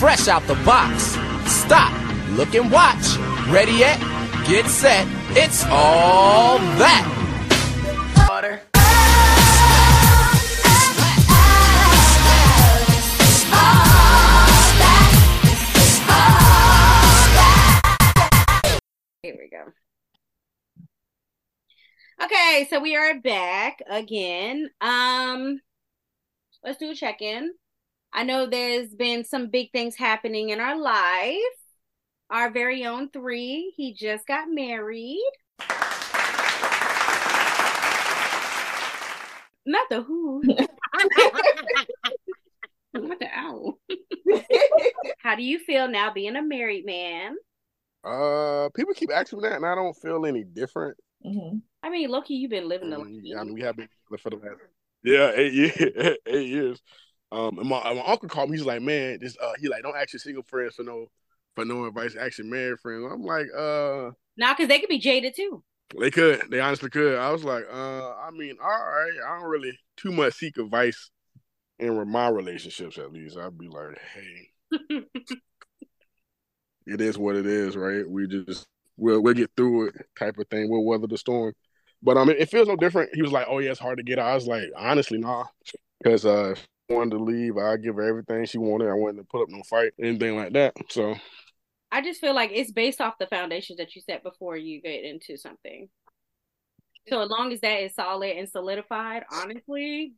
fresh out the box. Stop, look and watch. Ready yet? Get set. It's all that. Water. Here we go. Okay, so we are back again. Um, let's do a check-in. I know there's been some big things happening in our life. Our very own three, he just got married. Not the who. Not the owl. How do you feel now being a married man? Uh, people keep asking me that, and I don't feel any different. Mm-hmm. I mean, Loki, you've been living the I life. mean, I mean, we have been together for the last yeah eight years. eight years. Um, and my, my uncle called me. He's like, man, this uh, he like don't ask your single friends for no for no advice. Ask your married friends. I'm like, uh, Now, because they could be jaded too. they could, they honestly could. I was like, uh, I mean, all right, I don't really too much seek advice in my relationships. At least I'd be like, hey, it is what it is, right? We just we'll we'll get through it, type of thing. We'll weather the storm. But um, it, it feels no different. He was like, "Oh yeah, it's hard to get out." I was like, honestly, nah, because uh, wanted to leave, I give her everything she wanted. I wanted to put up no fight, anything like that. So I just feel like it's based off the foundations that you set before you get into something. So as long as that is solid and solidified, honestly,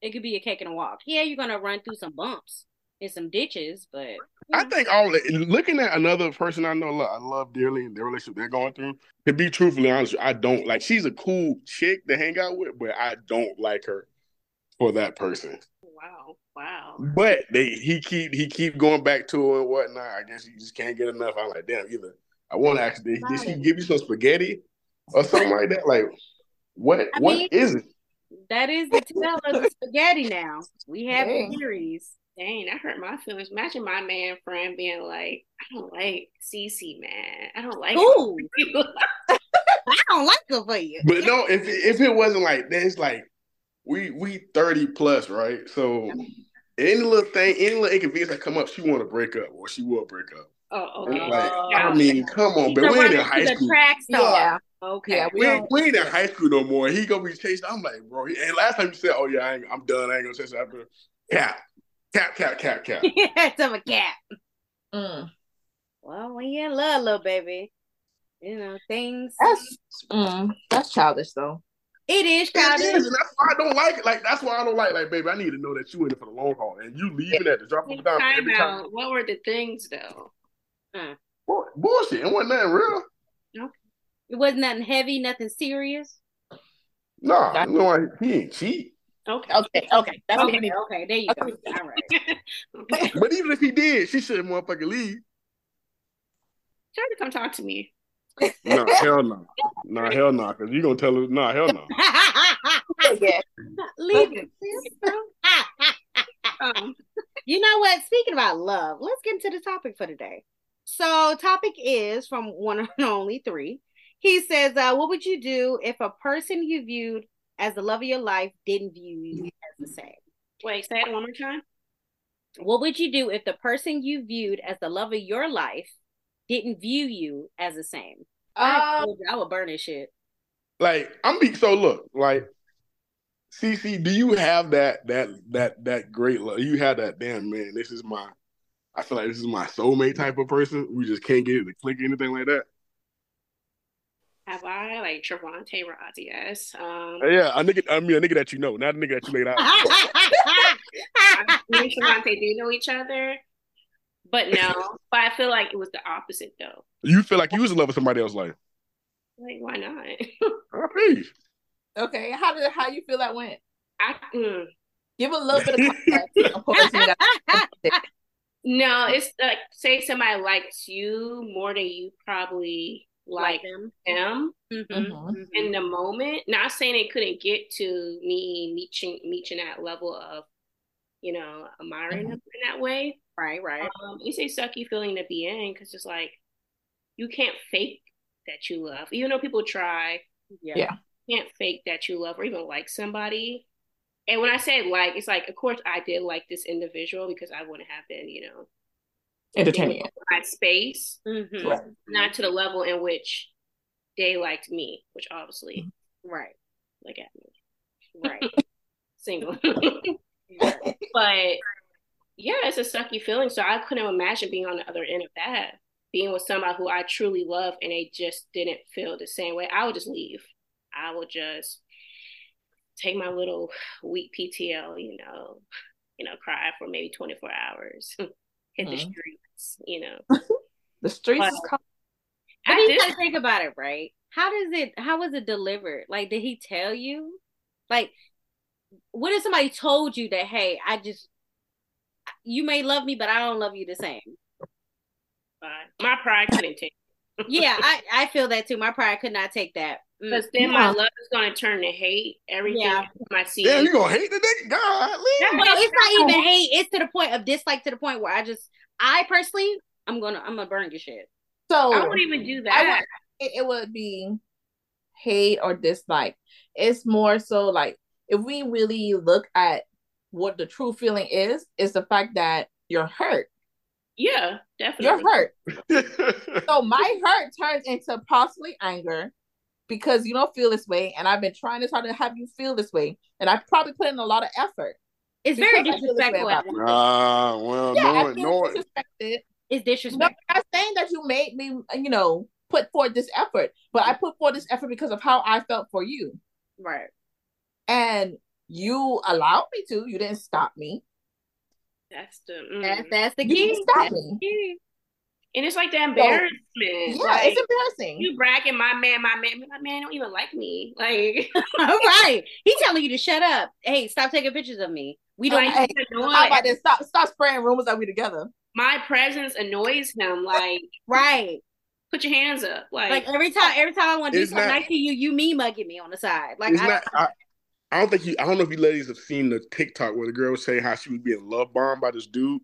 it could be a cake and a walk. Yeah, you're gonna run through some bumps and some ditches, but you I think all looking at another person I know, look, I love dearly and the relationship they're going through. To be truthfully honest, I don't like. She's a cool chick to hang out with, but I don't like her for that person. Wow, wow. But they he keep he keep going back to her and whatnot. I guess you just can't get enough. I'm like, damn, either I want to ask, did, did she give you some spaghetti or something like that? Like, what I what mean- is it? That is the tale of the spaghetti now. We have Dang. theories. Dang, that hurt my feelings. Imagine my man friend being like, I don't like Cece, man. I don't like Ooh. I don't like her for you. But no, if if it wasn't like that, it's like we we thirty plus, right? So any little thing, any little inconvenience that come up, she want to break up or she will break up. Oh, okay. like, Yeah. I mean, come on, but a we ain't in high school. track star. Yeah. Okay. Yeah, We ain't, we ain't in high school no more. He gonna be chasing. I'm like, bro. And last time you said, "Oh yeah, I ain't, I'm done. I ain't gonna chase after." Cap, cap, cap, cap, cap. That's of a cat. Mm. Well, when you're in love, little baby, you know things. That's mm, that's childish though. It is It is, and that's why I don't like it. Like that's why I don't like. Like, baby, I need to know that you in it for the long haul, and you leaving at the drop of a dime Time every time. What were the things though? Bull- Bullshit. It wasn't nothing real. Okay. It wasn't nothing heavy, nothing serious. Nah, you know what? He ain't cheat. Okay. Okay, okay, that's what we Okay, need. okay, there you go. All right. But even if he did, she shouldn't motherfucking leave. Try to come talk to me. No, hell no. Nah, hell no. Cause you gonna tell her, nah, hell no. Yeah. Leave it. Um, You know what? Speaking about love, let's get into the topic for today. So, topic is from one and only three. He says, uh, "What would you do if a person you viewed as the love of your life didn't view you as the same? wait, say it one more time. What would you do if the person you viewed as the love of your life didn't view you as the same? I, Um, you, I would burn this shit. Like I'm be so look like. CC, do you have that that that that great love? You have that damn man. This is my. I feel like this is my soulmate type of person. We just can't get it to click or anything like that. Have I like Trevante Rhodes? Yes. Um, Yeah, a nigga. I mean, a nigga that you know, not a nigga that you laid out. me and Trevante do know each other, but no. But I feel like it was the opposite though. you feel like you was in love with somebody else, like, Like, why not? okay, how did how you feel that went? I mm. Give a little bit of context. Of course, you got- no. It's like say somebody likes you more than you probably like them. them Mhm, Mhm. mhm. in the moment. Not saying it couldn't get to me reaching reaching that level of, you know, admiring Mhm. them in that way. Right, right. Um, it's a sucky feeling to be in because it's like you can't fake that you love, even though people try. Yeah. Yeah. You can't fake that you love or even like somebody. And when I say like, it's like, of course, I did like this individual because I wouldn't have been, you know, Entertaining it. my space, Mhm. Right. not to the level in which they liked me, which obviously Right. like at me Right. single. but yeah, it's a sucky feeling. So I couldn't imagine being on the other end of that, being with somebody who I truly love and they just didn't feel the same way. I would just leave. I would just take my little week PTO, you know, you know, cry for maybe 24 hours, hit the Mhm. streets, you know. The streets But- is called. But At you think about it, right? How does it? How was it delivered? Like, did he tell you? Like, what if somebody told you that? Hey, I just, you may love me, but I don't love you the same. Fine. My pride couldn't take Yeah, I I feel that too. My pride could not take that. Mm. because then my love is going to turn to hate. Everything Yeah. I see. Damn, you gonna hate the nigga? God, That- Well, it's not even hate. It's to the point of dislike to the point where I just, I personally, I'm gonna, I'm gonna burn your shit. So I wouldn't even do I that. would- it, it would be hate or dislike. It's more so like if we really look at what the true feeling is, is the fact that you're hurt. yeah, definitely. You're hurt. So my hurt turns into possibly anger because you don't feel this way, and I've been trying to try to have you feel this way, and I probably put in a lot of effort. It's very I feel this disrespectful. about at- Ah, well, Yeah, I knowing, feel knowing, disrespected. It's No, disrespectful. I'm not saying that you made me, you know, put forth this effort, but I put forth this effort because of how I felt for you. Right. And you allowed me to. You didn't stop me. That's the. mm. That's that's the You key. didn't stop That's me. key. and it's like the embarrassment. Yeah, like, it's embarrassing. you bragging my man, my man, my man don't even like me. Like, All right. He's telling you to shut up. Hey, stop taking pictures of me. We don't. like Hey. How about this? Stop, stop spraying rumors that we together. my presence annoys him. Like, right. put your hands up. Like, Like every time, every time I want to do something not- nice to you, you me mugging me on the side. Like I, not. I, I don't think you. I don't know if you ladies have seen the TikTok where the girl was saying how she was being love bombed by this dude.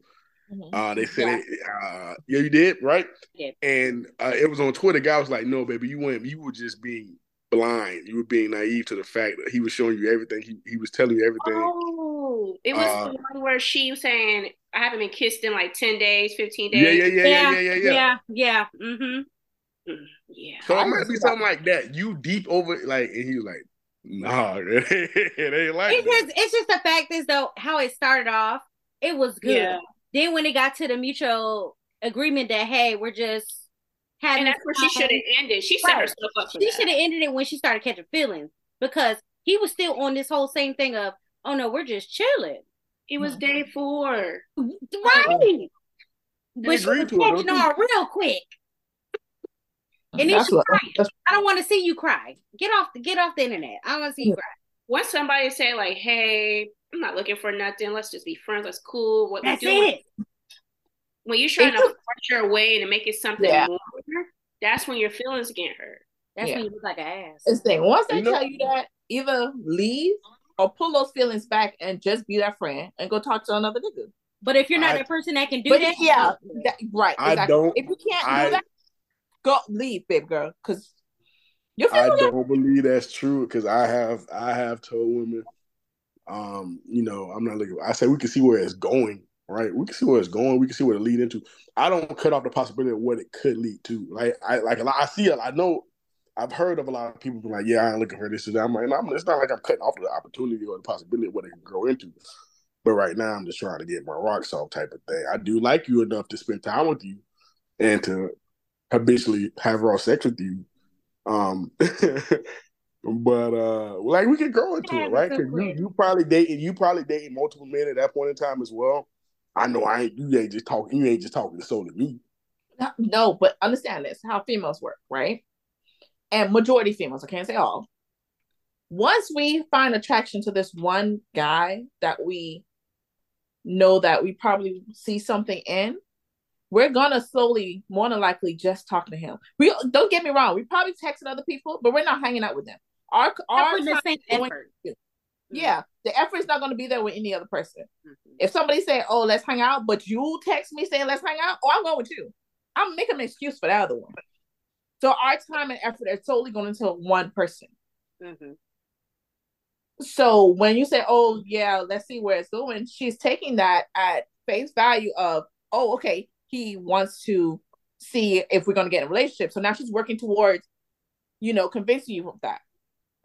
Uh, they said, Yeah. it, uh, yeah, you did, right? did. And uh, it was on Twitter. Guy was like, "No, baby, you went. You were just being blind. You were being naive to the fact that he was showing you everything. He he was telling you everything. oh, it was Uh, the one where she was saying, I haven't been kissed in like 10 days, 15 yeah, days. yeah, yeah, yeah, yeah, yeah, yeah. yeah, yeah. Mm-hmm. Mm, yeah. So I it might be something like that. You deep over like, and he was like, "Nah, it ain't like It's that." just, it's just the fact is though how it started off. It was good. Yeah. Then when it got to the mutual agreement that hey, we're just having, And that's where she should have ended. She set Right. herself up for She should have ended it when she started catching feelings because he was still on this whole same thing of oh no, we're just chilling. It was day four. Right. But she agreed was catching on real quick. And then she what, cried. I don't want to see you cry. Get off the get off the internet. I don't want to see you cry. Once somebody say like, "Hey, I'm not looking for nothing. Let's just be friends. Let's cool. What That's we doing?" it. When you're trying to It's- force your way and make it something Yeah. more, that's when your feelings get hurt. That's Yeah. when you look like an ass. it's the thing. Once they You know- tell you that, either leave or pull those feelings back and just be that friend and go talk to another nigga. But if you're not I- that person that can do that, yeah, that, right. I don't- If you can't I- do that, go leave, babe girl, because I don't believe that's true because I have I have told women, um, you know, I'm not looking. I say we can see where it's going, right? We can see where it's going. We can see where it lead into. I don't cut off the possibility of what it could lead to. Like I like a lot. I see. it. I know. I've heard of a lot of people being like, "Yeah, I ain't looking for this." And I'm like, I'm, it's not like I'm cutting off the opportunity or the possibility of what it can grow into. But right now, I'm just trying to get my rocks off, type of thing. I do like you enough to spend time with you and to habitually have raw sex with you. Um, but uh, like we can grow into Yeah, it, right? so Because you you probably dating you probably dating multiple men at that point in time as well. I know I ain't you ain't just talking you ain't just talking to solely me. no, but understand this how females work, right? And majority females, I can't say all. Once we find attraction to this one guy that we know that we probably see something in, we're gonna slowly, more than likely, just talk to him. We don't get me wrong, we probably texting other people, but we're not hanging out with them. Our our the time same going- effort. yeah, the effort is not gonna be there with any other person. Mhm. If somebody say, "Oh, let's hang out," but you text me saying, "Let's hang out," oh, I'm going with you. I'm making an excuse for that other one. So our time and effort are solely going into one person. Mhm. So when you say, "Oh, yeah, let's see where it's going," she's taking that at face value of, "Oh, okay, he wants to see if we're going to get in a relationship. So now she's working towards, you know, convincing you of that.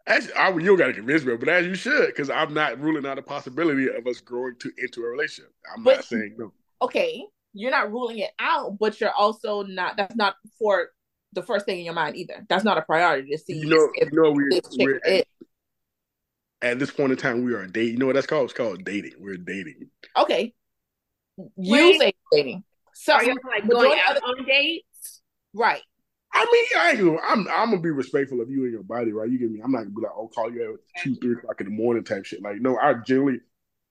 As, I, you don't got to convince me, but as you should, because I'm not ruling out a possibility of us growing to into a relationship. I'm But- not saying no. Okay, you're not ruling it out, but you're also not. That's not for the first thing in your mind either. That's not a priority to see You know, if you know, we, this chick we're is. at this point in time, we are dating. You know what that's called? It's called dating. We're dating. Okay, you Wait. say dating. So Are you like majority going out of on dates? right. I mean, I ain't gonna, I'm I'm gonna be respectful of you and your body, right? You get me? I'm not gonna be like, oh, call you at two, three o'clock in the morning type shit. Like, no, I generally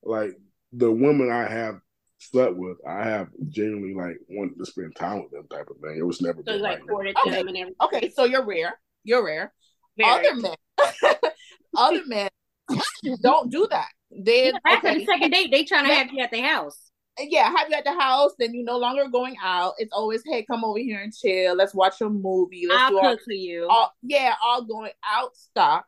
like the women I have slept with, I have genuinely like wanted to spend time with them type of thing. It was never So been like like, courted Okay. them and everything. Okay, so you're rare. You're rare. Very. Other men, other men don't do that. They After okay, the second date, they trying to have you at the house. Yeah, have you at the house, then you no longer going out. It's always, hey, come over here and chill. Let's watch a movie. Let's I'll do all, cook for you. all yeah, all going out stops.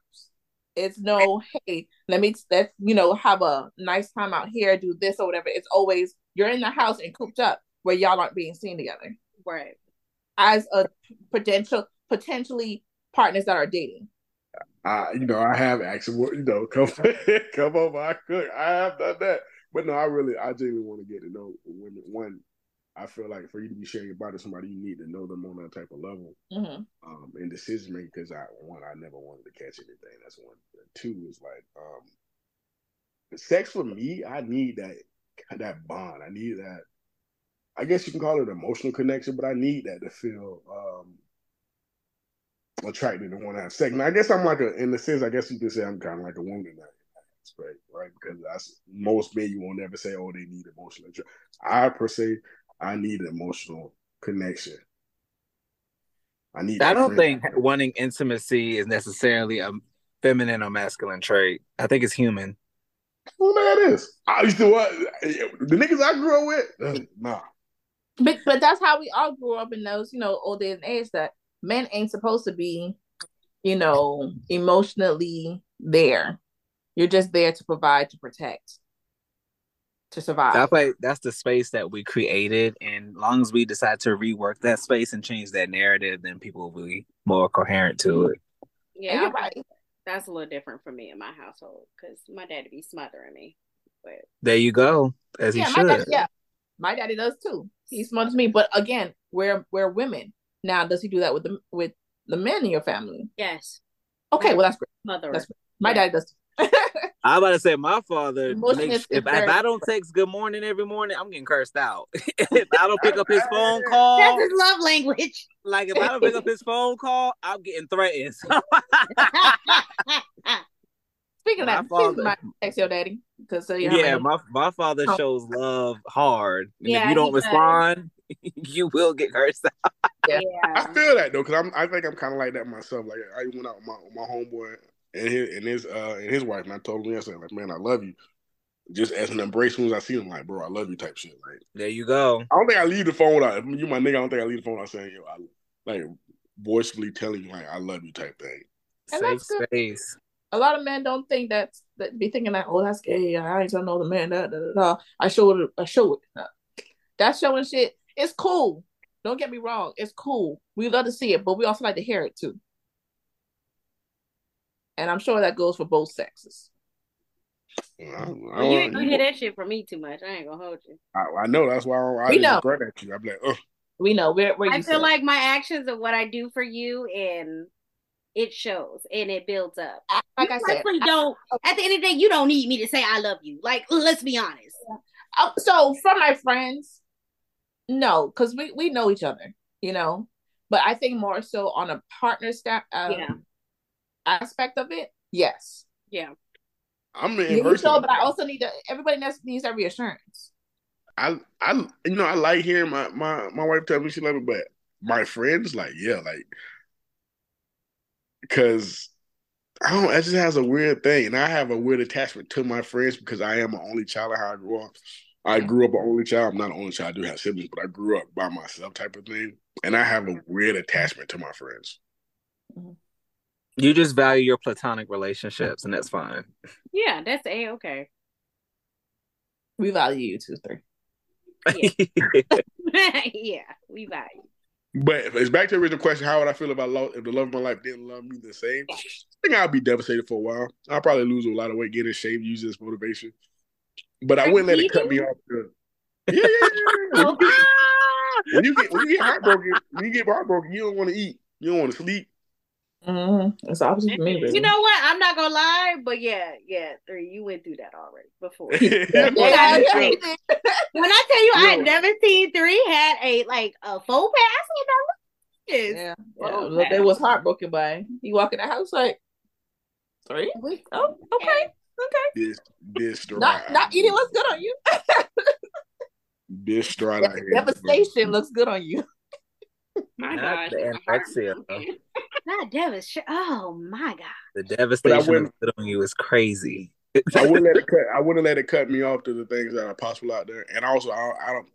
It's no, hey, let me let's you know have a nice time out here, do this or whatever. It's always you're in the house and cooped up where y'all aren't being seen together Right. as a potential potentially partners that are dating. I, you know, I have actually, you know, come come over, I cook. I have done that, but no, I really, I genuinely want to get to know women. One, I feel like for you to be sharing your body with somebody, you need to know them on that type of level. Mm-hmm. um in decision making because I one I never wanted to catch anything. That's one. Two is like um sex for me. I need that that bond. I need that. I guess you can call it emotional connection, but I need that to feel um attracted and want to have sex. And I guess I'm like a in the sense. I guess you could say I'm kind of like a woman that aspect, right? Because that's most men you won't ever say, oh, they need emotional. I per se, I need an emotional connection. I need. I don't friend- think wanting intimacy is necessarily a feminine or masculine trait. I think it's human. Who that is? I used to what the niggas I grew up with. Nah, But but that's how we all grew up in those, you know, old days and age that men ain't supposed to be, you know, emotionally there. You're just there to provide, to protect, to survive. I feel like that's the space that we created, and long as we decide to rework that space and change that narrative, then people will be more coherent to it. Yeah, you're right. that's a little different for me in my household because my daddy be smothering me. But There you go, as he Yeah, my should. daddy, yeah, my daddy does too. He smothers me, but again, we're we're women. Now, does he do that with the with the men in your family? yes, Okay, well that's great. mother. That's My Yeah. daddy does. Too. I about to say my father. Makes, if, if I don't text good morning every morning, I'm getting cursed out. if I don't pick up his phone That's call, his love language. like if I don't pick up his phone call, I'm getting threatened. Speaking of My that, please father- remind text your daddy because so uh, you have yeah, my- my my father Oh. shows love hard, and Yeah, if you don't he does. respond, you will get cursed out. Yeah. I feel that though, because I'm I think I'm kind of like that myself. Like I went out with my with my homeboy and his and his uh and his wife, and I told him yesterday, like, man, I love you. Just as an embrace, as soon as I see him, like, bro, I love you, type shit. Like, There you go. I don't think I leave the phone out. If you my nigga, I don't think I leave the phone out saying, yo, I like voicefully telling you like I love you type thing. And Safe that's good. space. a lot of men don't think that's that be thinking that oh that's gay I ain't telling all the man that da, da, da. I show it I show it No. that's showing shit it's cool don't get me wrong it's cool we love to see it but we also like to hear it too and I'm sure that goes for both sexes I, I, Well, you ain't gonna hear that shit from me too much. I ain't gonna hold you. I, I know that's why I, I We didn't know. regret at you. I'm like, oh, we know we're, we're I used feel to it. like my actions and what I do for you, and it shows and it builds up. like you I said actually don't. At the end of the day, you don't need me to say I love you. Like, let's be honest. Uh, so from my friends, no, because we we know each other, you know. But I think more so on a partner step, um, Yeah. Aspect of it, yes. Yeah. I'm the You need inverse. to, but I also need to. Everybody needs needs that reassurance. I, I, you know, I like hearing my my my wife tell me she love me, but my friends, like, yeah, like, because I don't. It just has a weird thing, and I have a weird attachment to my friends because I am an only child of how I grew up. I grew up an only child. I'm not an only child. I do have siblings, but I grew up by myself, type of thing. And I have a weird attachment to my friends. Mm-hmm. You just value your platonic relationships, and that's fine. Yeah, that's a okay. We value you too, three. yeah, we value. But it's back to the original question: How would I feel about love if the love of my life didn't love me the same? I think I'd be devastated for a while. I'll probably lose a lot of weight, get in shape, use this motivation. But I wouldn't let it cut me off. The, yeah, yeah, yeah. When you get when you get heartbroken, when you get heartbroken, you don't want to eat, you don't want to sleep. Mm-hmm. It's opposite for me. Baby. You know what? I'm not gonna lie, but yeah, yeah, three. You went through that already before. Yeah, yeah. yeah. when I tell you, I Yo. never seen three had a like a faux pass. You know, this. Yeah, yeah. Look, they was heartbroken by. He walk in the house like three. Oh, okay, okay. This this Not not eating looks good on you. this stride out. Devastation looks good on you. My God. the anorexia. Not devastation. Oh my god. The devastation wouldn't- put on you is crazy. I wouldn't let it cut. I wouldn't let it cut me off to the things that are possible out there. And also, I, I don't.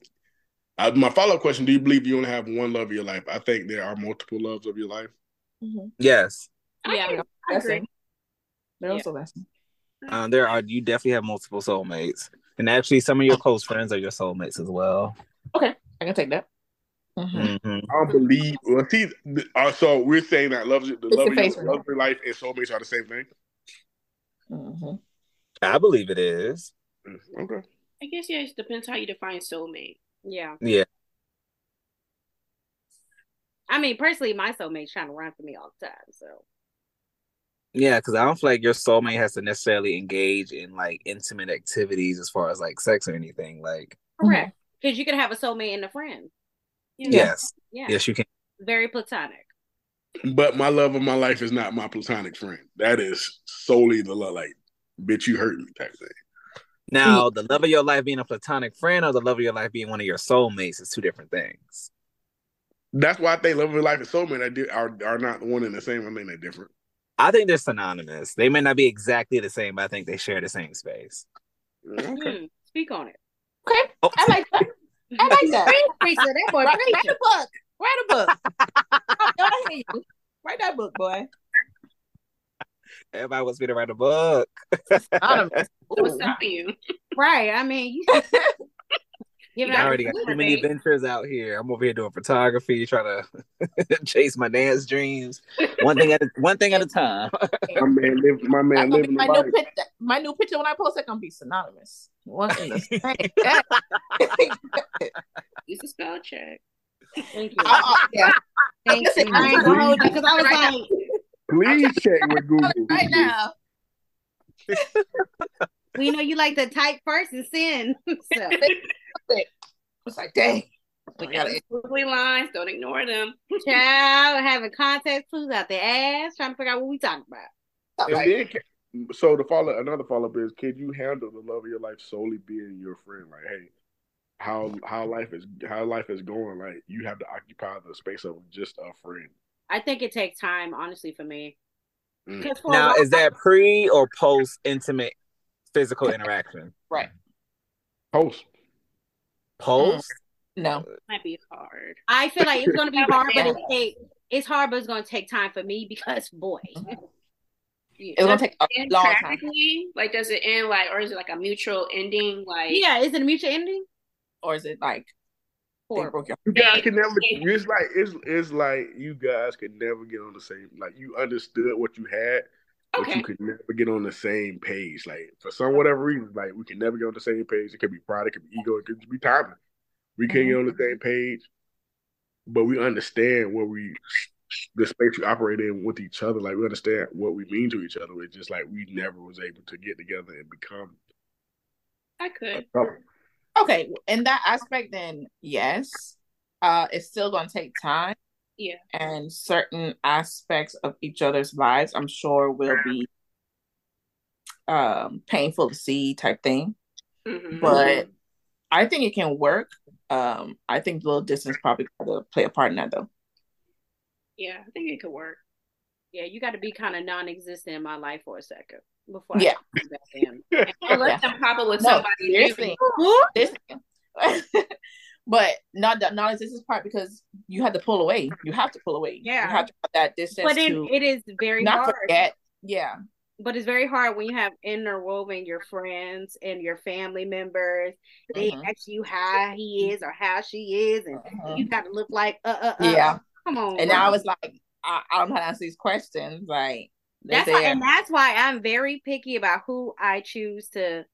I, my follow up question: Do you believe you only have one love of your life? I think there are multiple loves of your life. yes. Yeah. I agree. Lesson. There was a lesson. Um, there are you definitely have multiple soulmates. And actually some of your close friends are your soulmates as well. Okay, I can take that. Mhm. hmm I don't believe. Well, see, uh, so we're saying that love, the It's love, the your, love of your life and soulmates are the same thing. Mhm. I believe it is. Mm, Okay. I guess yeah, it depends how you define soulmate. Yeah. Yeah. I mean, personally, my soulmate's trying to run for me all the time. So Yeah, because I don't feel like your soulmate has to necessarily engage in like intimate activities as far as like sex or anything. Like correct, because you can have a soulmate and a friend. Yes. Yeah. Yes, you can. Very platonic. But my love of my life is not my platonic friend. That is solely the love, like, bitch, you hurt me type thing. Now, the love of your life being a platonic friend or the love of your life being one of your soulmates is two different things. That's why I think love of your life and soulmate are, di- are are not one and the same. I think they're different. I think they're synonymous. They may not be exactly the same, but I think they share the same space. Okay. Hmm, speak on it. Okay, Oh, I like that. I like that. Preacher, that boy Write, write a book. Write a book. I wanna hear you. Write that book, boy. everybody wants me to write a book. What's Ooh. stopping you? Right. I mean, you give I already got too many adventures out here. I'm over here doing photography, trying to chase my dance dreams. One thing at a, one thing at a time. My man, live, my man That's gonna be living my the new life. picture. My new picture when I post it gonna be synonymous. One in the same. Use a spell check. Thank you. Yeah. Thank Listen, you. I ain't gonna hold you because I was like, Please check with Google. right now. we know you like to type first and send. So It's like, dang. We gotta- Squiggly lines, don't ignore them. child having contact clues out their ass, trying to figure out what we talking about. And Like, then, can- so the follow another follow up is: Can you handle the love of your life solely being your friend? Like, hey, how how life is how life is going? Like, you have to occupy the space of just a friend. I think it takes time, honestly, for me. Mm. 'Cause for Now, is that pre or post intimate physical interaction? right. Post. Post. No. It Might be hard. I feel like it's gonna be hard, but Yeah. it take it's hard, but it's gonna take time for me because boy, It's gonna take a long time. Like, does it end like, or is it like a mutual ending? Like, yeah, is it a mutual ending? Or is it like Horrible. broke You guys can never. It's like it's it's like you guys could never get on the same. Like you understood what you had, but Okay. you could never get on the same page. Like for some whatever reason, like we can never get on the same page. It could be pride, it could be ego, it could be timing. We can't get mm-hmm. on the same page, but we understand what we the space we operate in with each other. Like we understand what we mean to each other. It's just like we never was able to get together and become I could. Okay, in that aspect, then yes, uh, it's still gonna take time. Yeah. and certain aspects of each other's lives, I'm sure, will be um painful to see type thing. Mhm. But I think it can work. Um, I think the little distance probably got to play a part in that, though. Yeah, I think it could work. Yeah, you got to be kind of non-existent in my life for a second before. Yeah. I come back in. Unless I'm pop up with No, somebody seriously. This, but not the non-existence part because you have to pull away. You have to pull away. Yeah. you have to have that distance But it, to it is very not hard. forget. Yeah, But it's very hard when you have interwoven your friends and your family members. They Mhm. ask you how he is or how she is, and Mhm. you got to look like uh uh uh. Yeah. Come on. And bro. now it's like I, I don't know how to answer these questions. Like That's why, and that's why I'm very picky about who I choose to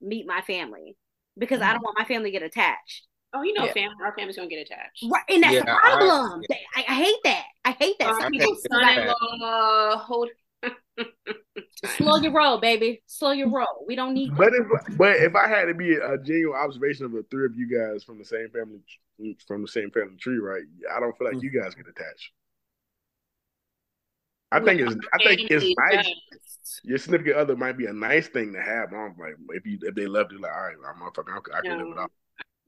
meet my family because I mm-hmm. don't want my family to get attached. Oh, you know, Yeah. fam- our family's gonna get attached. Right, and that's the Yeah, I- problem. I, I hate that. I hate that. Some people son-in-law, hold. Slow your roll, baby. Slow your roll. We don't need. But if but if I had to be a, a genuine observation of the three of you guys from the same family from the same family tree, right? I don't feel like you guys get attached. I think it's I think it's nice. Your significant other might be a nice thing to have. I'm like if you if they love you, like all right, I'm motherfucker, I, I can live No. without.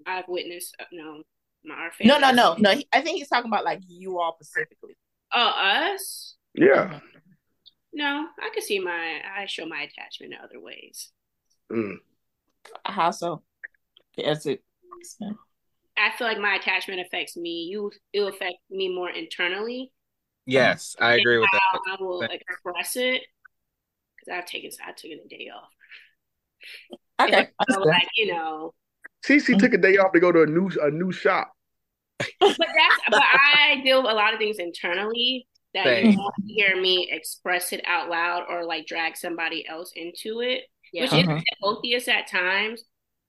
I've witnessed. uh, No, my our no, family. no, no, no. he- I think he's talking about like you all specifically. Oh, us? Yeah. No, I can see my. I show my attachment in other ways. Mm. How so? Is it? I feel like my attachment affects me. You, it will affect me more internally. Yes, I agree with that. I will express it because I've taken. I took taken a day off. Okay. So, understood. like you know, CC took a day off to go to a new a new shop. but that's. But I deal with a lot of things internally that you Same. won't hear me express it out loud or like drag somebody else into it, Yeah. which Mhm. is healthiest at times.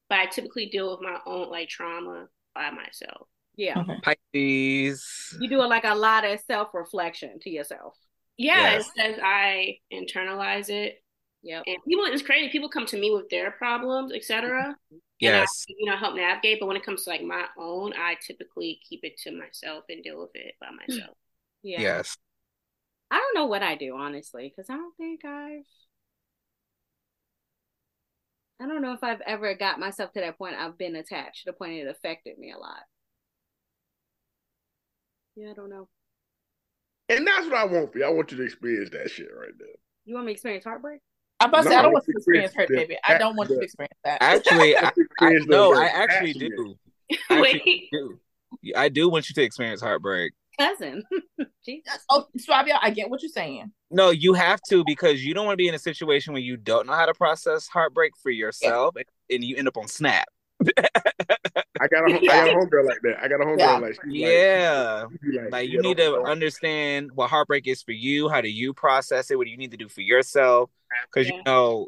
But I typically deal with my own like trauma by myself. Yeah. Okay. Pisces. You do like a lot of self reflection to yourself. Yeah, Yes. it says I internalize it. Yep. And people, it's crazy. People come to me with their problems, etc. Yes. you know, help navigate. But when it comes to like my own, I typically keep it to myself and deal with it by myself. Yeah. Yes. I don't know what I do honestly because I don't think I've. I don't know if I've ever got myself to that point. I've been attached to the point it affected me a lot. Yeah, I don't know. And that's what I want for you. I want you to experience that shit right there. You want me to experience heartbreak? I'm about to say No, I don't want you to experience hurt, baby. I don't want you to experience that. Actually, I, I no, I actually do. I actually Wait, do. I do want you to experience heartbreak. Cousin. Jesus. oh, Swabia, I get what you're saying. No, you have to because you don't want to be in a situation where you don't know how to process heartbreak for yourself and, and you end up on Snap. I got a, I got a homegirl like that. I got a homegirl Yeah. like she's Yeah. Like, like, Like you need to oh, don't- understand what heartbreak is for you. How do you process it? What do you need to do for yourself? Because you know,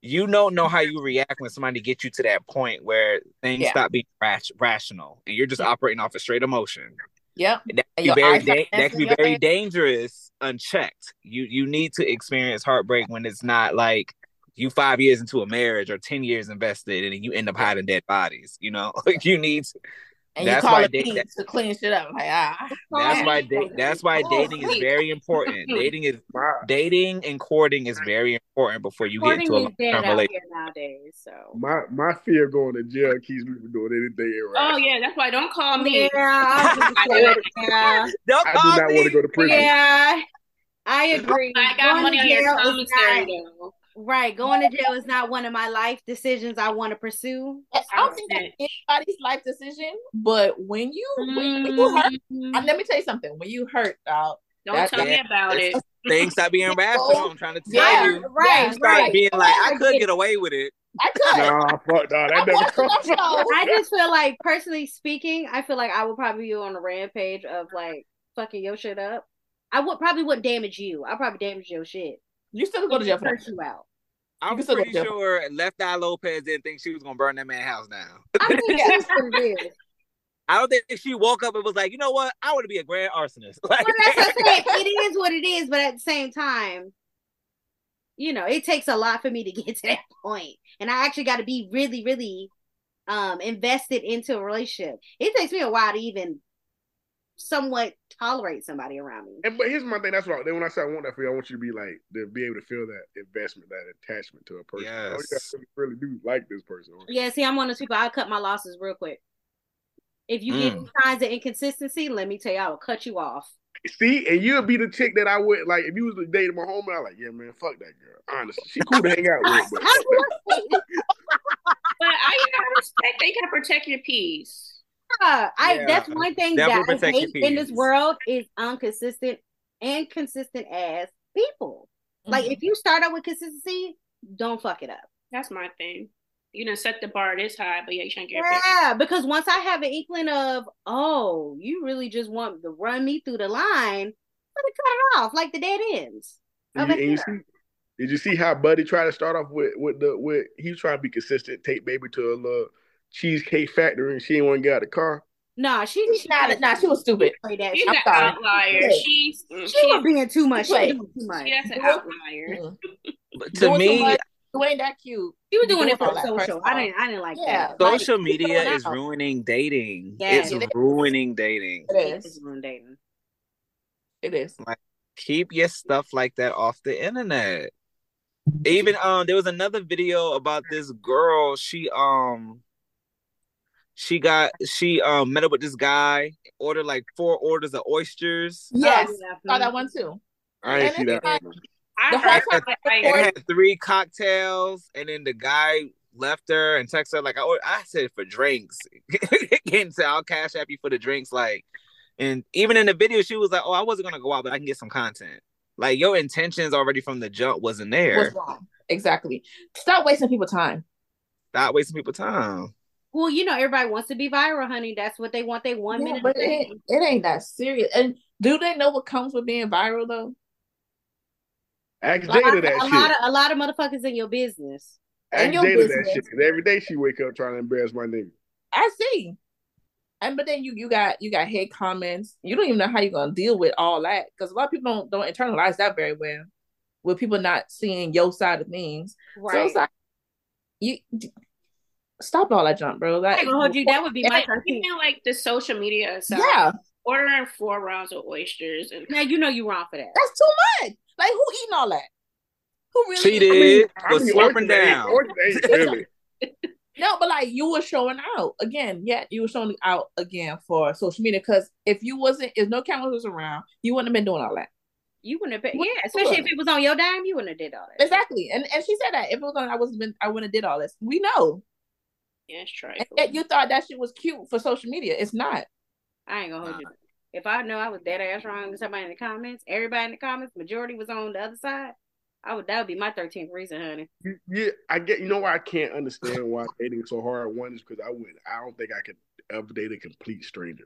you don't know how you react when somebody gets you to that point where things Yeah. stop being rash- rational and you're just operating off of straight emotion. Yep. That can be very da- that can be very dangerous unchecked. You you need to experience heartbreak when it's not like you five years into a marriage or ten years invested and you end up hiding dead bodies. You know, like you need. To, And That's you call why it they- me to clean shit up. Like, ah. that's why da- that's why Oh, dating is very important. Dating is dating and courting is very important before you get Courting into a long-term relationship. nowadays. So. my my fear of going to jail keeps me from doing anything oh yeah, that's why don't call me. Yeah, I was I gonna do say, it. yeah, Don't I do call not want to go to prison. yeah. I agree. I got Going money on your commissary though. Right, going to jail is not one of my life decisions I want to pursue. I don't think that's anybody's life decision, but when you when, when you hurt, Mm, and let me tell you something. When you hurt, dog, Don't That- tell me about it. Things stop being rational. I'm trying to tell Yeah. you. right, You start right. being like, I I could get get away with it. I could. Nah, fuck, nah, I that never watched comes. enough. I just feel like, personally speaking, I feel like I would probably be on a rampage of like fucking your shit up. I would probably wouldn't damage you. I probably damage your shit. You still go to jail for that. You out. I'm can still go pretty sure Left Eye Lopez didn't think she was gonna burn that man's house down. I mean, it is what. I don't think she woke up and was like, you know what? I want to be a grand arsonist. Like, Well, that's what I'm saying. It is what it is, but at the same time, you know, it takes a lot for me to get to that point. And I actually got to be really, really um invested into a relationship. It takes me a while to even somewhat tolerate somebody around me. And but here's my thing. That's why Then when I say I want that for you, I want you to be like to be able to feel that investment, that attachment to a person. Oh, Yes. yeah, I really, really do like this person. Yeah, see, I'm one of those people. I cut my losses real quick. If you get Mm. signs of inconsistency, let me tell you, I will cut you off. See, and you'll be the chick that I would like if you was dating my homie. I'm like, yeah, man, fuck that girl. Honestly, she cool to hang out with, but But I you gotta respect. They gotta protect your peace. Yeah, I Yeah. that's one thing Definitely that I protect your hate in this world is inconsistent, inconsistent as people. Like Mhm. if you start out with consistency, don't fuck it up. That's my thing. You know, set the bar this high, but yeah, you trying to get your pick. Yeah, because once I have an inkling of, oh, you really just want to run me through the line, let me cut it off like the dead ends. And you, and you see, did you see how Buddy tried to start off with with the with he was trying to be consistent, take baby to a little cheesecake factory, and she didn't want to get out of the car. Nah, she She's not, nah, she was stupid. played that. She's She, an sorry. outlier. Yeah. She's she she, was being too much. She was doing too much. she that's an outlier. But to me, much, you ain't that cute. She was doing it for Doing all that, first social. of I didn't. I didn't like Yeah. that. Social keep media is out. ruining dating. Yes, it's it is. ruining dating. It It is is. ruined dating. It is. Keep your stuff like that off the internet. Even um, there was another video about this girl. She um, she got she um met up with this guy, ordered like four orders of oysters. Yes. Oh. Saw that one too. I ain't And see that. like- I The whole heard time that, It had three cocktails, and then the guy left her and texted her like, "I, I said for drinks." Again, say I'll cash app you for the drinks. Like, and even in the video, she was like, "Oh, I wasn't gonna go out, but I can get some content." Like your intentions already from the jump wasn't there. What's wrong? Exactly. Stop wasting people time. Stop wasting people time. Well, you know, everybody wants to be viral, honey. That's what they want. They one Yeah, minute. but it ain't, it ain't that serious. And do they know what comes with being viral though? Ask Like, Jada that a shit. lot of a lot of motherfuckers in your business. Ask in your Jada that business. shit. 'cause every day she wake up trying to embarrass my nigga. I see. And but then you you got you got hate comments. You don't even know how you're gonna deal with all that because a lot of people don't don't internalize that very well. With people not seeing your side of things, so it's like you stop all that junk, bro. I That, ain't gonna hold you. That would be my like, thirteenth. even like the social media aside, yeah, ordering four rounds of oysters and Now you know you're wrong for that. that's too much. Like who eating all that? Who really? She I mean, did, I but mean, slurping down. oysters really. No, but like you were showing out again. Yeah, you were showing out again for social media because if you wasn't, if no cameras was around, you wouldn't have been doing all that. You wouldn't have. Been, What- yeah, especially if it was on your dime, you wouldn't have did all that. Exactly, and and she said that if it was on, I wasn't been, I wouldn't have did all this. We know, yeah, it's and trifling. yet you thought that shit was cute for social media. It's not. I ain't gonna hold you. If I know I was dead ass wrong with somebody in the comments, everybody in the comments, majority was on the other side. I would. That would be my thirteenth reason, honey. You- Yeah, I get. You know why I can't understand why dating so hard. One is because I would. I don't think I could ever date a complete stranger.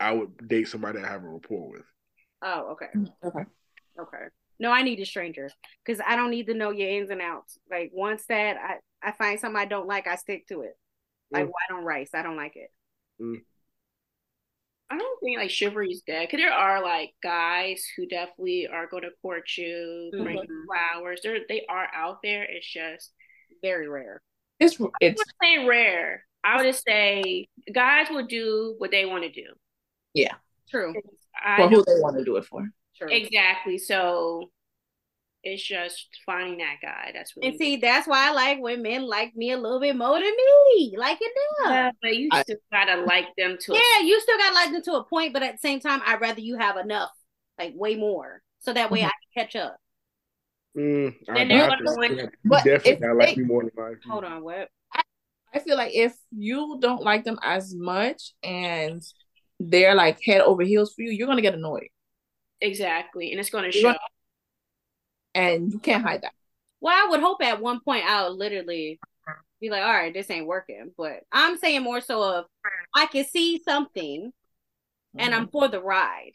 I would date somebody I have a rapport with. Oh, okay, mm, Okay. okay. No, I need a stranger because I don't need to know your ins and outs. Like once that I I find something I don't like, I stick to it. Like Mm. white on rice, I don't like it. I don't think like chivalry is dead because there are like guys who definitely are going to court you, bring you flowers. They're they are out there. It's just Very rare. It's it's I'm saying rare. I would just say guys will do what they want to do. Yeah, true. I for who they want to do it for. True. exactly. So it's just finding that guy. That's really And see, that's why I like when men like me a little bit more than me. Like it does. Yeah, but you I- still gotta like them to. a Yeah, you still gotta like them to a point, but at the same time, I'd rather you have enough, like way more, so that way Mhm. I can catch up. Mm, I, Then they're I gonna think But definitely if gotta like me more than I. Hold on, what? I feel like if you don't like them as much and they're like head over heels for you, you're gonna get annoyed, Exactly, and it's going to You're show. gonna- and you can't hide that. Well, I would hope at one point I'll literally be like, all right, this ain't working. But I'm saying more so of I can see something and I'm for the ride,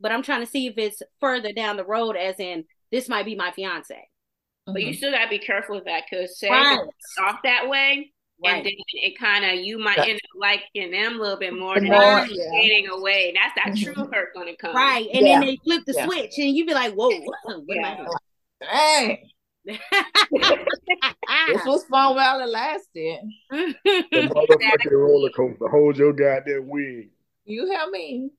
but I'm trying to see if it's further down the road, as in this might be my fiance. Mhm. But you still gotta be careful with that because say Right. off that way, and then it kind of you might Yeah. end up liking them a little bit more The than more, them yeah. fading away. That's that Mhm. true hurt gonna come. Right. And Yeah. then they flip the Yeah. switch and you be like, whoa, what am I Yeah. Dang, this was fun while it lasted. The motherfucking roller coaster. Hold your goddamn wig. You hear me?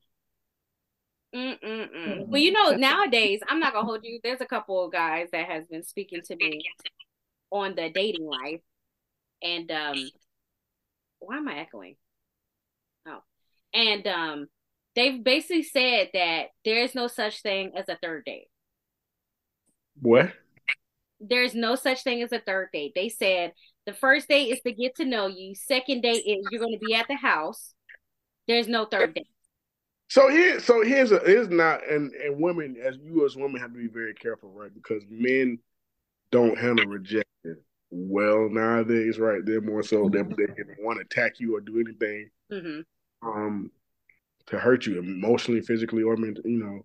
Mm-mm-mm. Well, you know, nowadays, I'm not gonna hold you. There's a couple of guys that has been speaking to me on the dating life, and um, why am I echoing? Oh, and um, they've basically said that there's no such thing as a third date. What? There's no such thing as a third date. They said the first date is to get to know you. Second date is you're going to be at the house. There's no third date. So here, so here's a here's not and and women as you as women have to be very careful, right? Because men don't handle rejection well nowadays, right? They're more so they they want to attack you or do anything hmm um to hurt you emotionally, physically, or mentally, you know,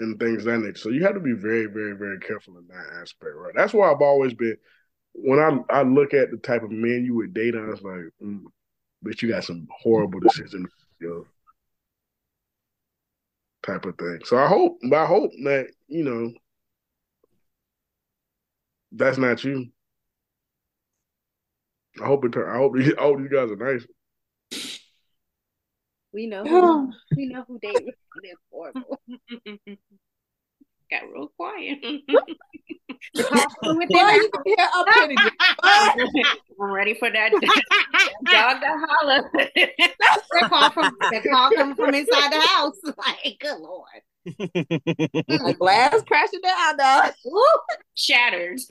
and things of that nature. So you have to be very, very, very careful in that aspect, right? That's why I've always been when I I look at the type of men you would date, I was like, mm, but you got some horrible decisions, you know, type of thing. So I hope, I hope that you know that's not you. I hope it. I hope. I hope these guys are nice. We know who we know who dated is horrible. Got real quiet. With Why you can hear up here? I'm ready for that dog to holler. They call from they call coming from inside the house. Like, good lord. A glass crashing down, dog. Shattered.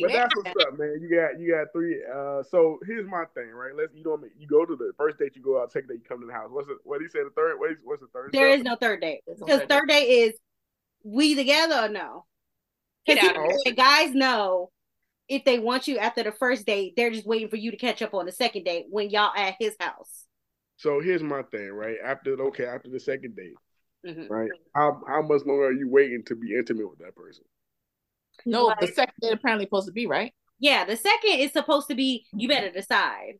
But that's what's up, man. You got you got three. Uh, so here's my thing, right? Let's you know you go to the first date, you go out, second date, you come to the house. What's the what do you say? The third? What is, what's the third? There step? is no third date. Because third third date is we together or no? Because the guys know if they want you after the first date, they're just waiting for you to catch up on the second date when y'all at his house. So here's my thing, right? After okay, after the second date, Mhm. right? How how much longer are you waiting to be intimate with that person? No, the second date apparently supposed to be right. Yeah, the second is supposed to be you better decide.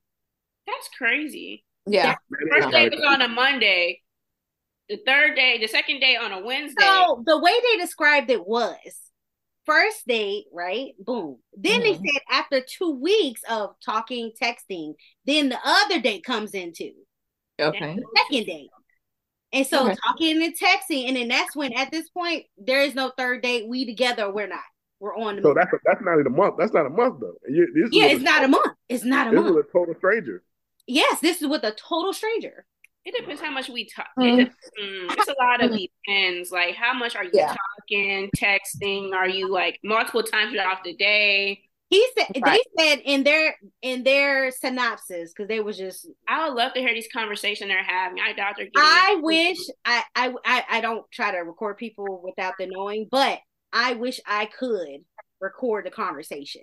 That's crazy. Yeah. First day was on a Monday. The third day, the second day on a Wednesday. So the way they described it was first date, right? Boom. Then they Mhm. said after two weeks of talking, texting, then the other date comes into Okay. the second date. And so Okay. talking and texting, and then that's when at this point there is no third date. We together, we're not. We're on the So that's a, that's not even a month. That's not a month though. You, this Yeah, is it's not a month. It's not a This month. is a total stranger. Yes, this is with a total stranger. It depends how much we talk. Mhm. It dep- mm, it's a lot of depends. Like, how much are you Yeah. talking, texting? Are you like multiple times throughout the day? He said Right. they said in their in their synopsis because they was just I would love to hear these conversations they're having. I doubt they're. I wish I, I I I don't try to record people without them knowing, but I wish I could record the conversation.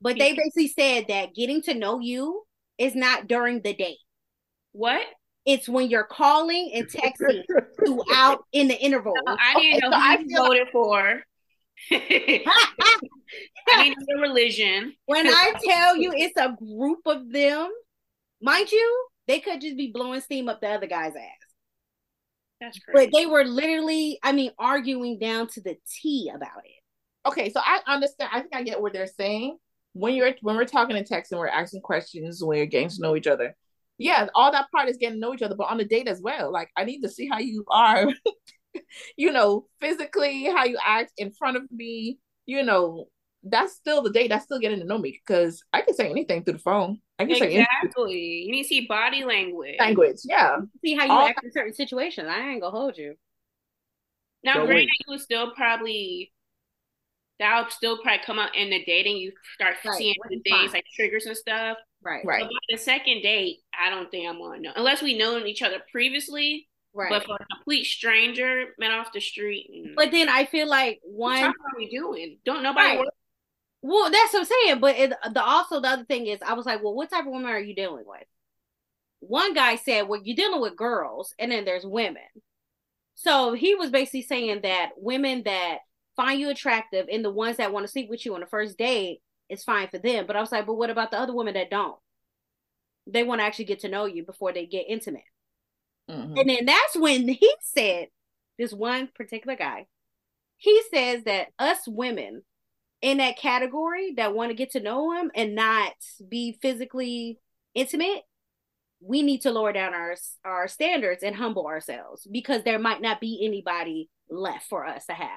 But they basically said that getting to know you is not during the date. what? It's when you're calling and texting throughout in the interval. I didn't know so who I you feel voted for. I didn't know religion. when I tell you it's a group of them, mind you, they could just be blowing steam up the other guy's ass. That's crazy. But they were literally, I mean, arguing down to the T about it. Okay, so I understand. I think I get what they're saying. When you're when we're talking in text and we're asking questions, when you're getting to know each other, yeah, all that part is getting to know each other, but on the date as well. Like I need to see how you are, you know, physically, how you act in front of me. You know, that's still the date. That's still getting to know me because I can say anything through the phone. I can say anything. Exactly. You need to see body language. language. Yeah, See how you All- act in certain situations. I ain't gonna hold you. Now, So granted, you would still probably that'll still probably come out in the dating. You start Right, seeing the things fine. like triggers and stuff. Right. right. But by the second date, I don't think I'm gonna know unless we known each other previously. Right. But for a complete stranger, met off the street, But then I feel like what one time are we doing? Don't nobody Right. work. well, that's what I'm saying. But it, the also the other thing is I was like, well, what type of woman are you dealing with? One guy said, Well, you're dealing with girls, and then there's women. So he was basically saying that women that find you attractive and the ones that want to sleep with you on the first date is fine for them. But I was like, but what about the other women that don't? They want to actually get to know you before they get intimate. Mhm. And then that's when he said, this one particular guy, he says that us women in that category that want to get to know him and not be physically intimate, we need to lower down our our standards and humble ourselves because there might not be anybody left for us to have.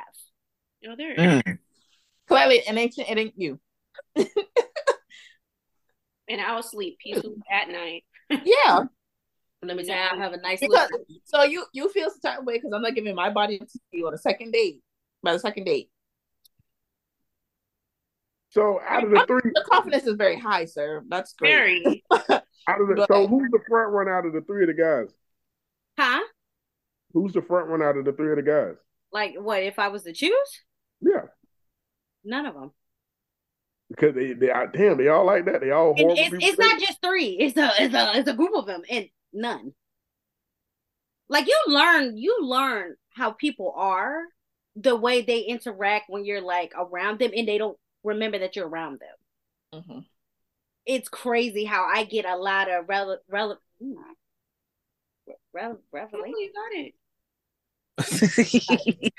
Oh, there. Mm. Clearly, it ain't it ain't you. And I'll sleep peacefully at night. Yeah, Let me say, I have a nice because look. so you you feel some type of way because I'm not giving my body to you on a second date. By the second date, So out of the three, the confidence is very high, sir. That's great. Very. out of the But- so who's the front runner out of the three of the guys? Huh? Who's the front runner out of the three of the guys? Like what? If I was to choose, Yeah, none of them. because they, they are damn, they all like that. They all And horrible it's, it's not just three. It's a it's a it's a group of them, and none. Like you learn, you learn how people are, the way they interact when you're like around them, and they don't remember that you're around them. hmm It's crazy how I get a lot of rel rel rel Oh, revelation. you got it.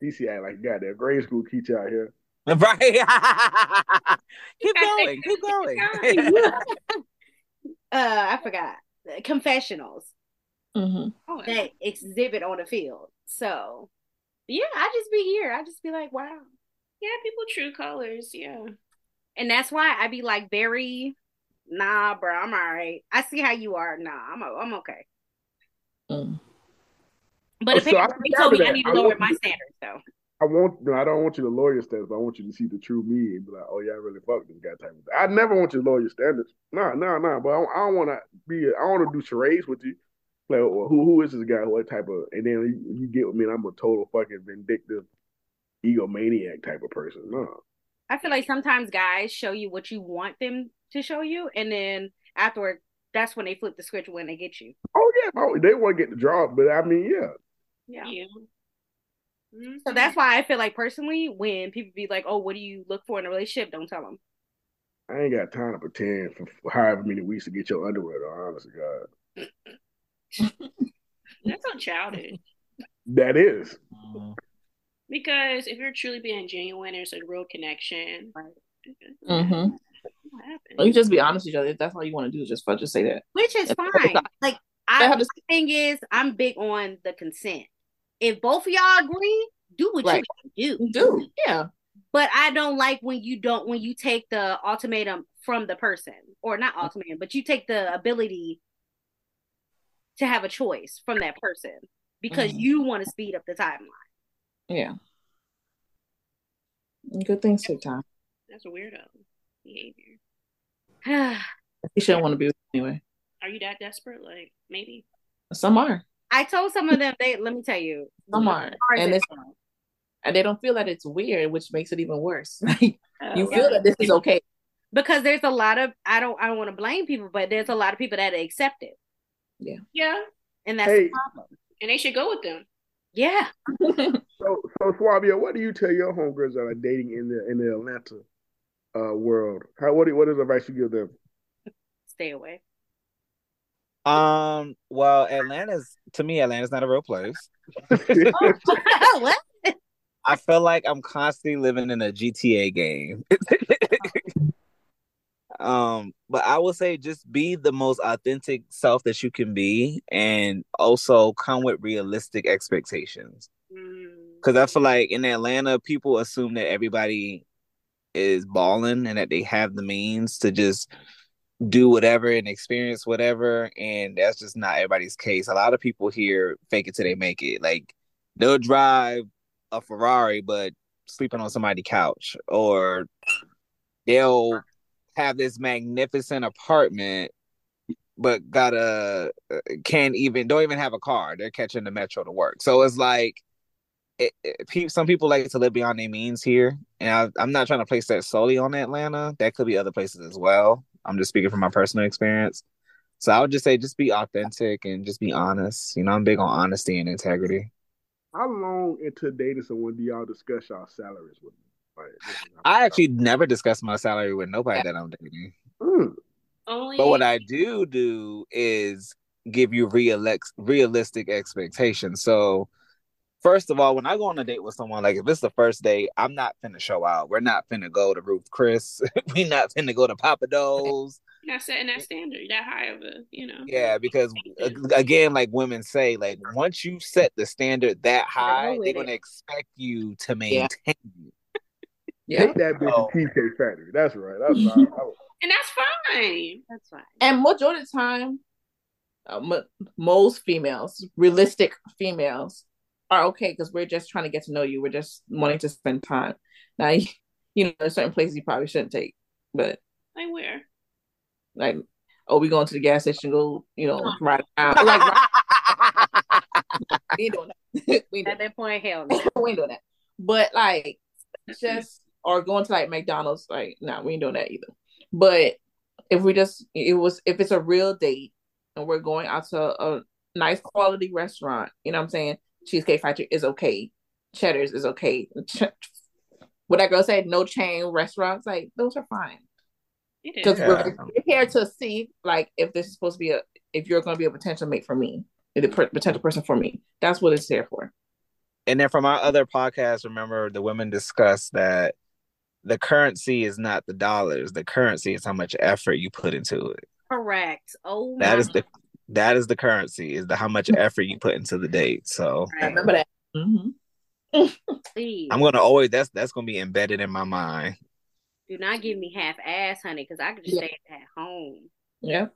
DC act like goddamn grade school teacher out here. right. keep going. Keep going. Uh, I forgot confessionals hmm Oh, that exhibit on the field. So, yeah, I just be here. I just be like, wow. yeah, people true colors. Yeah. And that's why I be like very, nah, bro, I'm all right. I see how you are. Nah, I'm I'm okay. Mm. But Oh, if so I they told me. I need to I lower want my you- standards though. I want no, I don't want you to lower your standards, but I want you to see the true me and be like, oh yeah, I really fuck this guy type of thing. I never want you to lower your standards. No, no, no. But I, I don't want to be. I want to do charades with you. Like, well, who who is this guy? What type of? And then you, you get with me, and I'm a total fucking vindictive, egomaniac type of person. No, I feel like sometimes guys show you what you want them to show you, and then afterward, that's when they flip the switch when they get you. oh yeah, they want to get the job, but I mean, yeah, Yeah. Yeah. Mhm. So that's why I feel like personally, when people be like, "Oh, what do you look for in a relationship?" Don't tell them. I ain't got time to pretend for however many weeks to get your underwear. Though, honest to God, that's so childish. that is. Because if you're truly being genuine, there's a real connection. Right. hmm What happened? You just be honest with each other. If that's all you want to do, just just say that. which is It's fine. Like I, have the thing is, I'm big on the consent. If both of y'all agree, do what Right. you do. Do yeah. But I don't like when you don't when you take the ultimatum from the person, or not ultimatum, but you take the ability to have a choice from that person because Mhm. you want to speed up the timeline. Yeah. Good things take time. That's a weirdo behavior. You shouldn't want to be with anyway. Are you that desperate? Like maybe. Some are. I told some of them they let me tell you. Some are. And it's and they don't feel that it's weird, which makes it even worse. Like Oh, you feel that this is okay. because there's a lot of I don't I don't want to blame people, but there's a lot of people that accept it, Yeah, Yeah. and that's Hey. the problem. and they should go with them. Yeah, So, so Swabia, what do you tell your homegirls that are dating in the in the Atlanta uh, world? How what what is advice you give them? stay away. Um. Well, Atlanta's to me, Atlanta's not a real place. what? I feel like I'm constantly living in a GTA game. um, but I would say just be the most authentic self that you can be, and also come with realistic expectations. Mm. Because I feel like in Atlanta, people assume that everybody is balling and that they have the means to just do whatever and experience whatever, and that's just not everybody's case. A lot of people here fake it till they make it. Like they'll drive a Ferrari, but sleeping on somebody's couch, or they'll have this magnificent apartment, but gotta can't even don't even have a car. They're catching the metro to work. So it's like it, it, some people like to live beyond their means here, and I, I'm not trying to place that solely on Atlanta. That could be other places as well. I'm just speaking from my personal experience. So I would just say, just be authentic and just be honest. You know, I'm big on honesty and integrity. How long into dating someone do y'all discuss y'all salaries with them? Like, this is how- I actually never discuss my salary with nobody that I'm dating. Mm. Only. But what I do do is give you realistic realistic expectations. So first of all, when I go on a date with someone, like if it's the first date, I'm not finna show out. We're not finna go to Ruth Chris. we not finna go to Pappadeaux. You're not setting that standard that high of a, you know. Yeah, because again, like women say, like once you set the standard that high, they're gonna expect you to maintain. it. Yeah. Take that bitch Oh. to TK Factory. That's right. That's right. And that's fine. That's fine. And majority of the time, uh, mo- most females, realistic females, are okay because we're just trying to get to know you. We're just wanting to spend time. Now, you know, there's certain places you probably shouldn't take, but Like where? like, oh, we going to the gas station, go, you know, ride around. Like, we ain't doing that. we At that point, hell no. we ain't doing that. But like, just or going to like McDonald's, like, no, nah, we ain't doing that either. But if we just, it was, if it's a real date and we're going out to a nice quality restaurant, you know what I'm saying? Cheesecake Factory is okay. Cheddar's is okay. Ch- what that girl said, no chain restaurants, like those are fine because is. we're we're here to see like if this is supposed to be a if you're going to be a potential mate for me, the per- potential person for me. That's what it's there for. And then from our other podcast, remember the women discussed that the currency is not the dollars. The currency is how much effort you put into it. Correct. Oh That my is the that is the currency is the how much effort you put into the date. So I remember that. hmm please. I'm gonna always that's that's gonna be embedded in my mind. Do not give me half ass, honey, because I could just Yeah. stay at home. Yeah.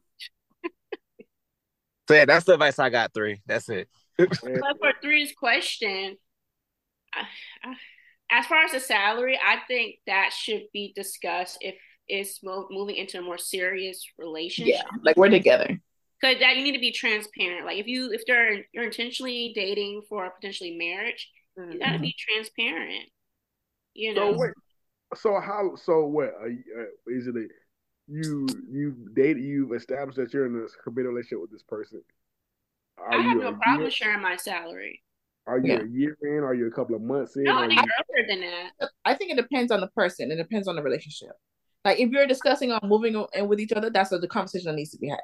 So yeah, that's the advice I got. Three. That's it. But for three's question, I- I- as far as the salary, I think that should be discussed if it's mo- moving into a more serious relationship. Yeah. Like we're together. Because that you need to be transparent. Like if you if they're you're intentionally dating for potentially marriage, you gotta be transparent. You know. So wait, so how? So what? Are you, uh, is it a you you date you've established that you're in a committed relationship with this person? Are I have you no problem year, sharing my salary. Are you Yeah. a year in? Are you a couple of months in? No, I think you- earlier than that. I think it depends on the person. It depends on the relationship. Like if you're discussing on moving in with each other, that's the conversation that needs to be had.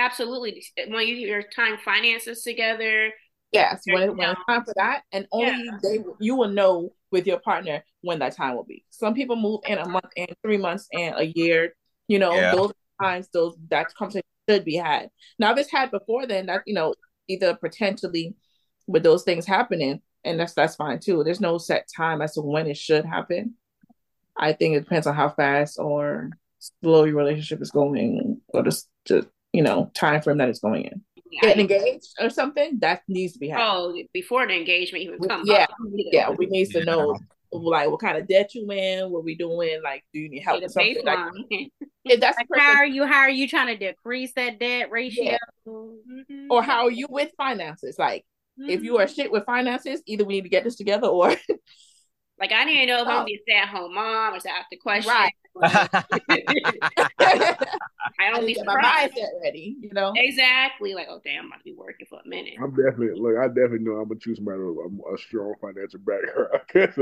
Absolutely. When you your time finances together, Yes, when, it, when it's time for that, and only they you will know with your partner when that time will be. Some people move in a uh-huh. month and three months and a year. You know, Yeah. those times those that conversation should be had. Now, if it's had before then, that you know either potentially with those things happening, and that's that's fine too. There's no set time as to when it should happen. I think it depends on how fast or slow your relationship is going, or just, just you know time frame that it's going in. Getting engaged or something that needs to be had. oh, before the engagement even come Yeah. up. yeah, we need to know like what kind of debt you in, what we doing, like do you need help The with something? Like, if that's the Like, how are you? How are you trying to decrease that debt ratio? Yeah. Mhm. or how are you with finances? Like if you are shit with finances, either we need to get this together or Like I didn't know if I'm Oh. gonna be a stay-at-home mom or is that out the question. Right. I I don't need be to get my surprised. mindset ready, you know. Exactly. Like, oh damn, I'm about to be working for a minute. I'm definitely look. I definitely know I'm gonna choose somebody with a, a strong financial background. 'Cause,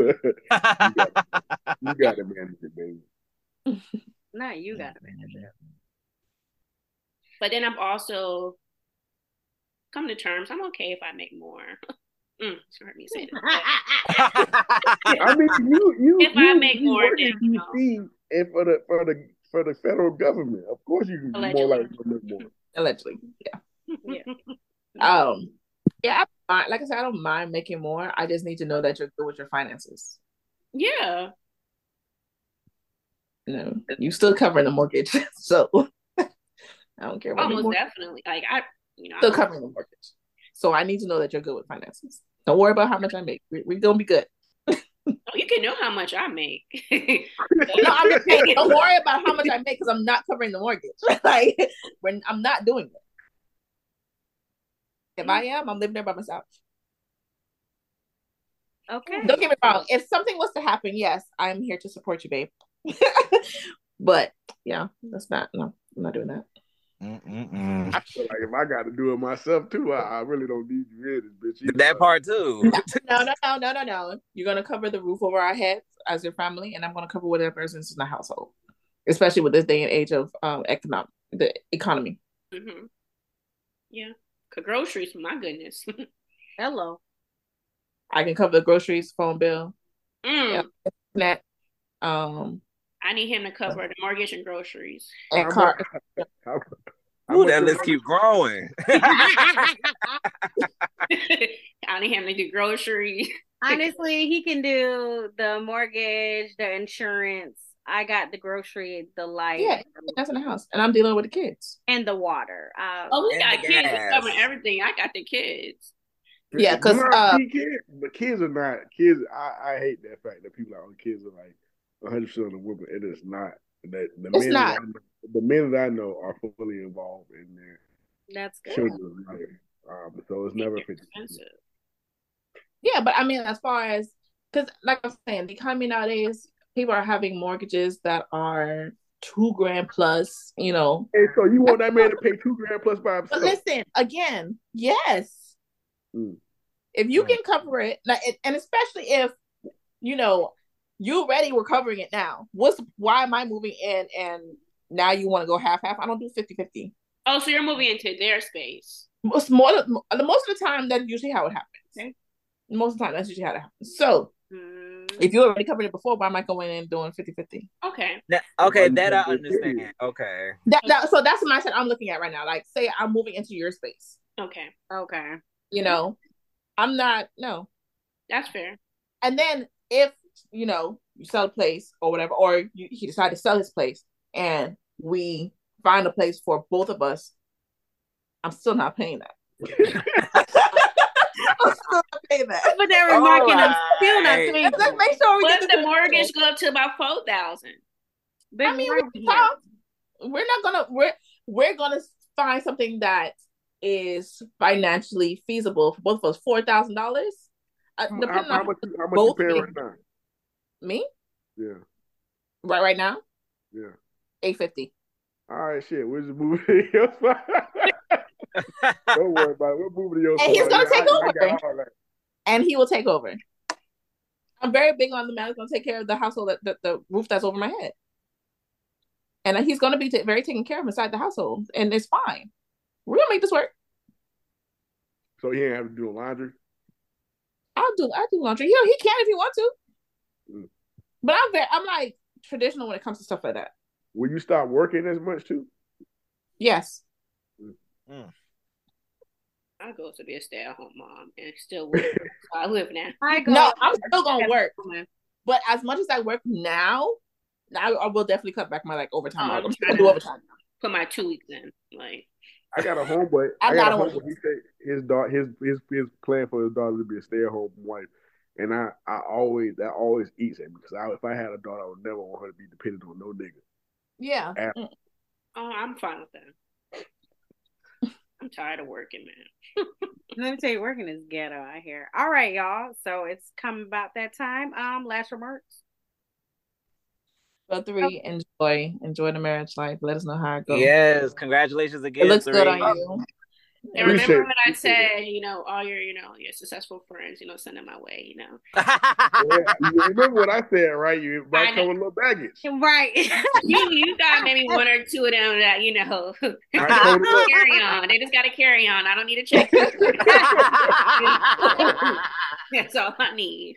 you got to manage it, baby. No, you got to manage it. But then I'm also come to terms. I'm okay if I make more. Mm, you heard me say that. I mean, you you If I you, make you more, work in you know. DC and for the for the for the federal government. Of course, you can be more Allegedly. likely to make more. Allegedly, yeah. Yeah. Um, yeah. I, like I said, I don't mind making more. I just need to know that you're good with your finances. yeah. You know, you still covering the mortgage, so I don't care what Almost definitely. Like I, you know, Still covering the mortgage, so I need to know that you're good with finances. Don't worry about how much I make. We, we're gonna be good. oh, you can know how much I make. No, I'm just saying, don't worry about how much I make because I'm not covering the mortgage. like, when I'm not doing it. If I am, I'm living there by myself. Okay. Don't get me wrong. If something was to happen, yes, I'm here to support you, babe. but yeah, that's not. No, I'm not doing that. Mm-mm-mm. I feel like if I got to do it myself too, I, I really don't need you in this bitch. either. That part too. No, no, no, no, no, no. You're gonna cover the roof over our heads as your family, and I'm gonna cover whatever is in the household, especially with this day and age of um economic the economy. hmm Yeah. 'Cause groceries, my goodness. Hello. I can cover the groceries, phone bill, Mm, Yeah. net, um, I need him to cover the mortgage and groceries. and car. How- how Ooh, much that is- list keep growing. I need him to do groceries. Honestly, he can do the mortgage, the insurance. I got the grocery, the light, Yeah, that's in the house, and I'm dealing with the kids. and the water. Um, Oh, we got kids gas. covering everything. I got the kids. Yeah, because know, uh, see, kids, but kids are not kids. I, I hate that fact that people are on kids are like 100 percent of the women. It is not. That the It's men not. That know, the men that I know are fully involved in their That's good. children's life. Um, so it's never They're 50. Yeah, but I mean, as far as because, like I'm saying, the economy nowadays, people are having mortgages that are two grand plus. You know, Hey, so you want that man to pay two grand plus by but listen again. Yes, Mm. if you Right. can cover it, like, and especially if you know you already were covering it now. What's why am I moving in and now you want to go half half? I don't do 50-50. Oh, so you're moving into their space. Most more the most of the time that's usually how it happens. Okay. Most of the time that's usually how it happens. So Mm, if you already covered it before, why am I going in and doing 50-50? okay. Now- okay, that I can't do it, period? understand. Okay. That, that so that's the mindset I'm looking at right now. Like, say I'm moving into your space. Okay. Okay. You know, I'm not no. That's fair. And then if you know you sell a place or whatever, or you, he decided to sell his place, and we find a place for both of us, I'm still not paying that. I'm still not paying that. But they're remarking I'm still not paying. Let's, let's make sure we What get if the mortgage go up to about four thousand? I mean, we here. talk. We're not gonna we're we're gonna find something that is financially feasible for both of us. Four thousand dollars, uh, depending how on much, how much both paying me- right now? Me Yeah, right right now. yeah. Eight fifty. All right, shit. We're just moving to your spot. Don't worry about it. We're moving to your And spot. he's gonna I- take I over. that. and he will take over. I'm very big on the man who's going to take care of the household, that, the, the roof that's over my head, and he's going to be ta- very taken care of inside the household, and it's fine. We're gonna make this work. So he ain't have to do laundry. I'll do. I do laundry. You know, he can if he wants to. Mm. But I'm very. I'm like traditional when it comes to stuff like that. Will you stop working as much too? Yes. I go to be a stay at home mom and still work. so I live now. I go. No, I'm still gonna work. But as much as I work now, I, I will definitely cut back my like overtime. Oh, I'm I'm still gonna do overtime. Put my two weeks in. Like I got a homeboy. I'm I got not a a homeboy. He said his daughter, his his his plan for his daughter to be a stay at home wife, and I I always that always eats at me because I, if I had a daughter, I would never want her to be dependent on no nigga. Yeah. Yeah. Mm. oh, I'm fine with that. I'm tired of working, man. Let me tell you, working is ghetto out here. All right, y'all. So it's come about that time. Um, last remarks. But three, enjoy enjoy the marriage life. Let us know how it goes. Yes, congratulations again. It looks three. good on you. And Appreciate remember it. what I Appreciate it. said, you know, all your, you know, your successful friends, you know, send them my way, you know. Yeah, you remember what I said, right? You I might know. come with a little baggage. Right. You you got maybe one or two of them that, you know, Might come with a little- carry on. They just gotta carry on. I don't need a check. That's all I need.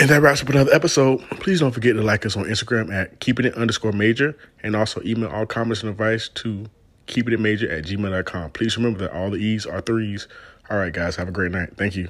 And that wraps up another episode. Please don't forget to like us on Instagram at keeping it underscore major and also email all comments and advice to keeping it major at gmail.com. Please remember that all the E's are threes. All right, guys, have a great night. Thank you.